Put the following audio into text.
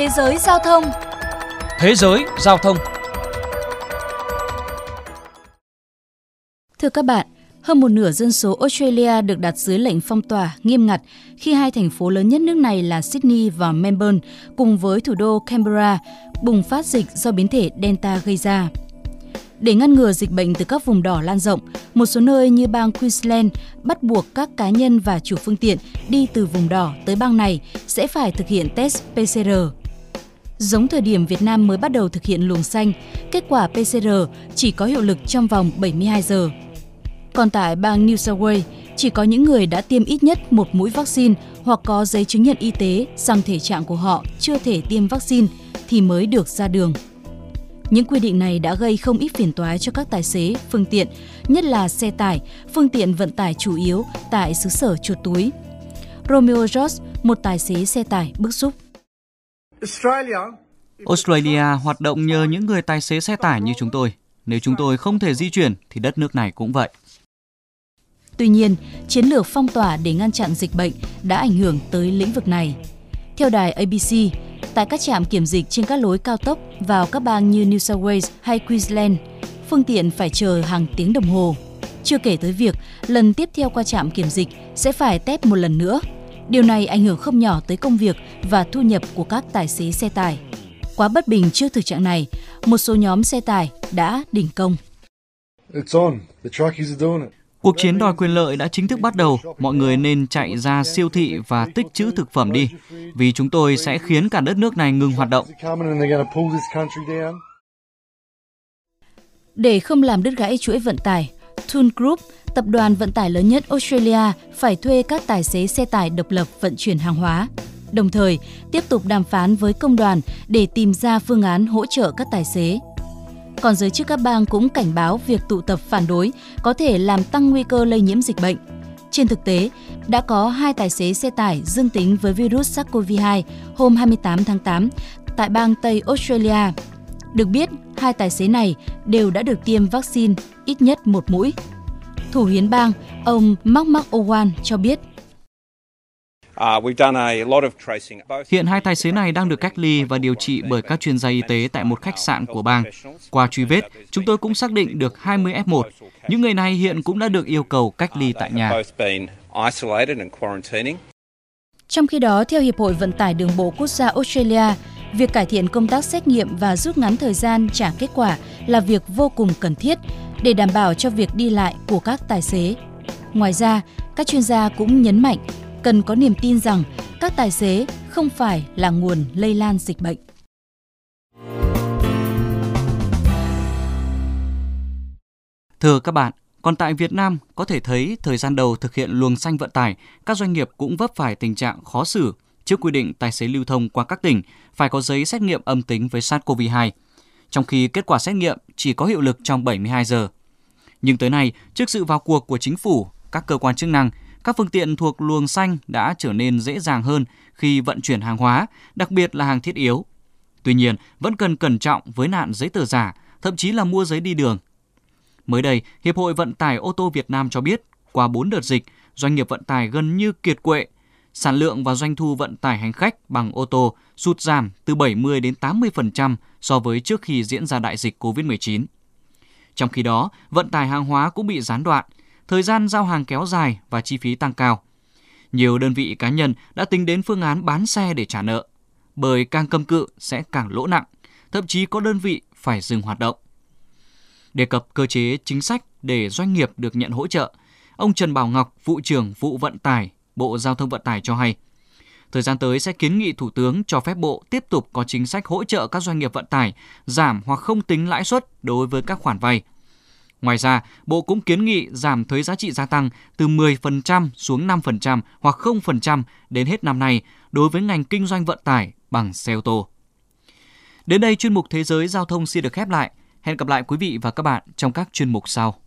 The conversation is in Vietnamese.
Thế giới giao thông Thế giới giao thông Thưa các bạn, hơn một nửa dân số Australia được đặt dưới lệnh phong tỏa nghiêm ngặt khi hai thành phố lớn nhất nước này là Sydney và Melbourne cùng với thủ đô Canberra bùng phát dịch do biến thể Delta gây ra. Để ngăn ngừa dịch bệnh từ các vùng đỏ lan rộng, một số nơi như bang Queensland bắt buộc các cá nhân và chủ phương tiện đi từ vùng đỏ tới bang này sẽ phải thực hiện test PCR. Giống thời điểm Việt Nam mới bắt đầu thực hiện luồng xanh, kết quả PCR chỉ có hiệu lực trong vòng 72 giờ. Còn tại bang New South Wales, chỉ có những người đã tiêm ít nhất một mũi vaccine hoặc có giấy chứng nhận y tế rằng thể trạng của họ chưa thể tiêm vaccine thì mới được ra đường. Những quy định này đã gây không ít phiền toái cho các tài xế, phương tiện, nhất là xe tải, phương tiện vận tải chủ yếu tại xứ sở chuột túi. Romeo George, một tài xế xe tải bức xúc. Australia hoạt động nhờ những người tài xế xe tải như chúng tôi. Nếu chúng tôi không thể di chuyển thì đất nước này cũng vậy. Tuy nhiên, chiến lược phong tỏa để ngăn chặn dịch bệnh đã ảnh hưởng tới lĩnh vực này. Theo đài ABC, tại các trạm kiểm dịch trên các lối cao tốc vào các bang như New South Wales hay Queensland, phương tiện phải chờ hàng tiếng đồng hồ. Chưa kể tới việc lần tiếp theo qua trạm kiểm dịch sẽ phải test một lần nữa. Điều này ảnh hưởng không nhỏ tới công việc và thu nhập của các tài xế xe tải. Quá bất bình trước thực trạng này, một số nhóm xe tải đã đình công. Cuộc chiến đòi quyền lợi đã chính thức bắt đầu. Mọi người nên chạy ra siêu thị và tích trữ thực phẩm đi, vì chúng tôi sẽ khiến cả đất nước này ngừng hoạt động. Để không làm đứt gãy chuỗi vận tải, Thun Group, tập đoàn vận tải lớn nhất Australia, phải thuê các tài xế xe tải độc lập vận chuyển hàng hóa. Đồng thời, tiếp tục đàm phán với công đoàn để tìm ra phương án hỗ trợ các tài xế. Còn giới chức các bang cũng cảnh báo việc tụ tập phản đối có thể làm tăng nguy cơ lây nhiễm dịch bệnh. Trên thực tế, đã có hai tài xế xe tải dương tính với virus SARS-CoV-2 hôm 28 tháng 8 tại bang Tây Australia. Được biết, hai tài xế này đều đã được tiêm vaccine ít nhất một mũi. Thủ hiến bang, ông Mark Mark Owen cho biết Hiện hai tài xế này đang được cách ly và điều trị bởi các chuyên gia y tế tại một khách sạn của bang. Qua truy vết, chúng tôi cũng xác định được 20 F1. Những người này hiện cũng đã được yêu cầu cách ly tại nhà. Trong khi đó, theo Hiệp hội Vận tải Đường bộ Quốc gia Australia, việc cải thiện công tác xét nghiệm và rút ngắn thời gian trả kết quả là việc vô cùng cần thiết để đảm bảo cho việc đi lại của các tài xế. Ngoài ra, các chuyên gia cũng nhấn mạnh cần có niềm tin rằng các tài xế không phải là nguồn lây lan dịch bệnh. Thưa các bạn, còn tại Việt Nam, có thể thấy thời gian đầu thực hiện luồng xanh vận tải, các doanh nghiệp cũng vấp phải tình trạng khó xử trước quy định tài xế lưu thông qua các tỉnh phải có giấy xét nghiệm âm tính với SARS-CoV-2, trong khi kết quả xét nghiệm chỉ có hiệu lực trong 72 giờ. Nhưng tới nay, trước sự vào cuộc của chính phủ, các cơ quan chức năng, các phương tiện thuộc luồng xanh đã trở nên dễ dàng hơn khi vận chuyển hàng hóa, đặc biệt là hàng thiết yếu. Tuy nhiên, vẫn cần cẩn trọng với nạn giấy tờ giả, thậm chí là mua giấy đi đường. Mới đây, Hiệp hội Vận tải ô tô Việt Nam cho biết, qua 4 đợt dịch, doanh nghiệp vận tải gần như kiệt quệ. Sản lượng và doanh thu vận tải hành khách bằng ô tô sụt giảm từ 70 đến 80% so với trước khi diễn ra đại dịch COVID-19. Trong khi đó, vận tải hàng hóa cũng bị gián đoạn – thời gian giao hàng kéo dài và chi phí tăng cao. Nhiều đơn vị cá nhân đã tính đến phương án bán xe để trả nợ, bởi càng cầm cự sẽ càng lỗ nặng, thậm chí có đơn vị phải dừng hoạt động. Đề cập cơ chế chính sách để doanh nghiệp được nhận hỗ trợ, ông Trần Bảo Ngọc, vụ trưởng vụ vận tải, Bộ Giao thông Vận tải cho hay, thời gian tới sẽ kiến nghị Thủ tướng cho phép Bộ tiếp tục có chính sách hỗ trợ các doanh nghiệp vận tải giảm hoặc không tính lãi suất đối với các khoản vay – Ngoài ra, Bộ cũng kiến nghị giảm thuế giá trị gia tăng từ 10% xuống 5% hoặc 0% đến hết năm nay đối với ngành kinh doanh vận tải bằng xe ô tô. Đến đây chuyên mục Thế giới Giao thông xin được khép lại. Hẹn gặp lại quý vị và các bạn trong các chuyên mục sau.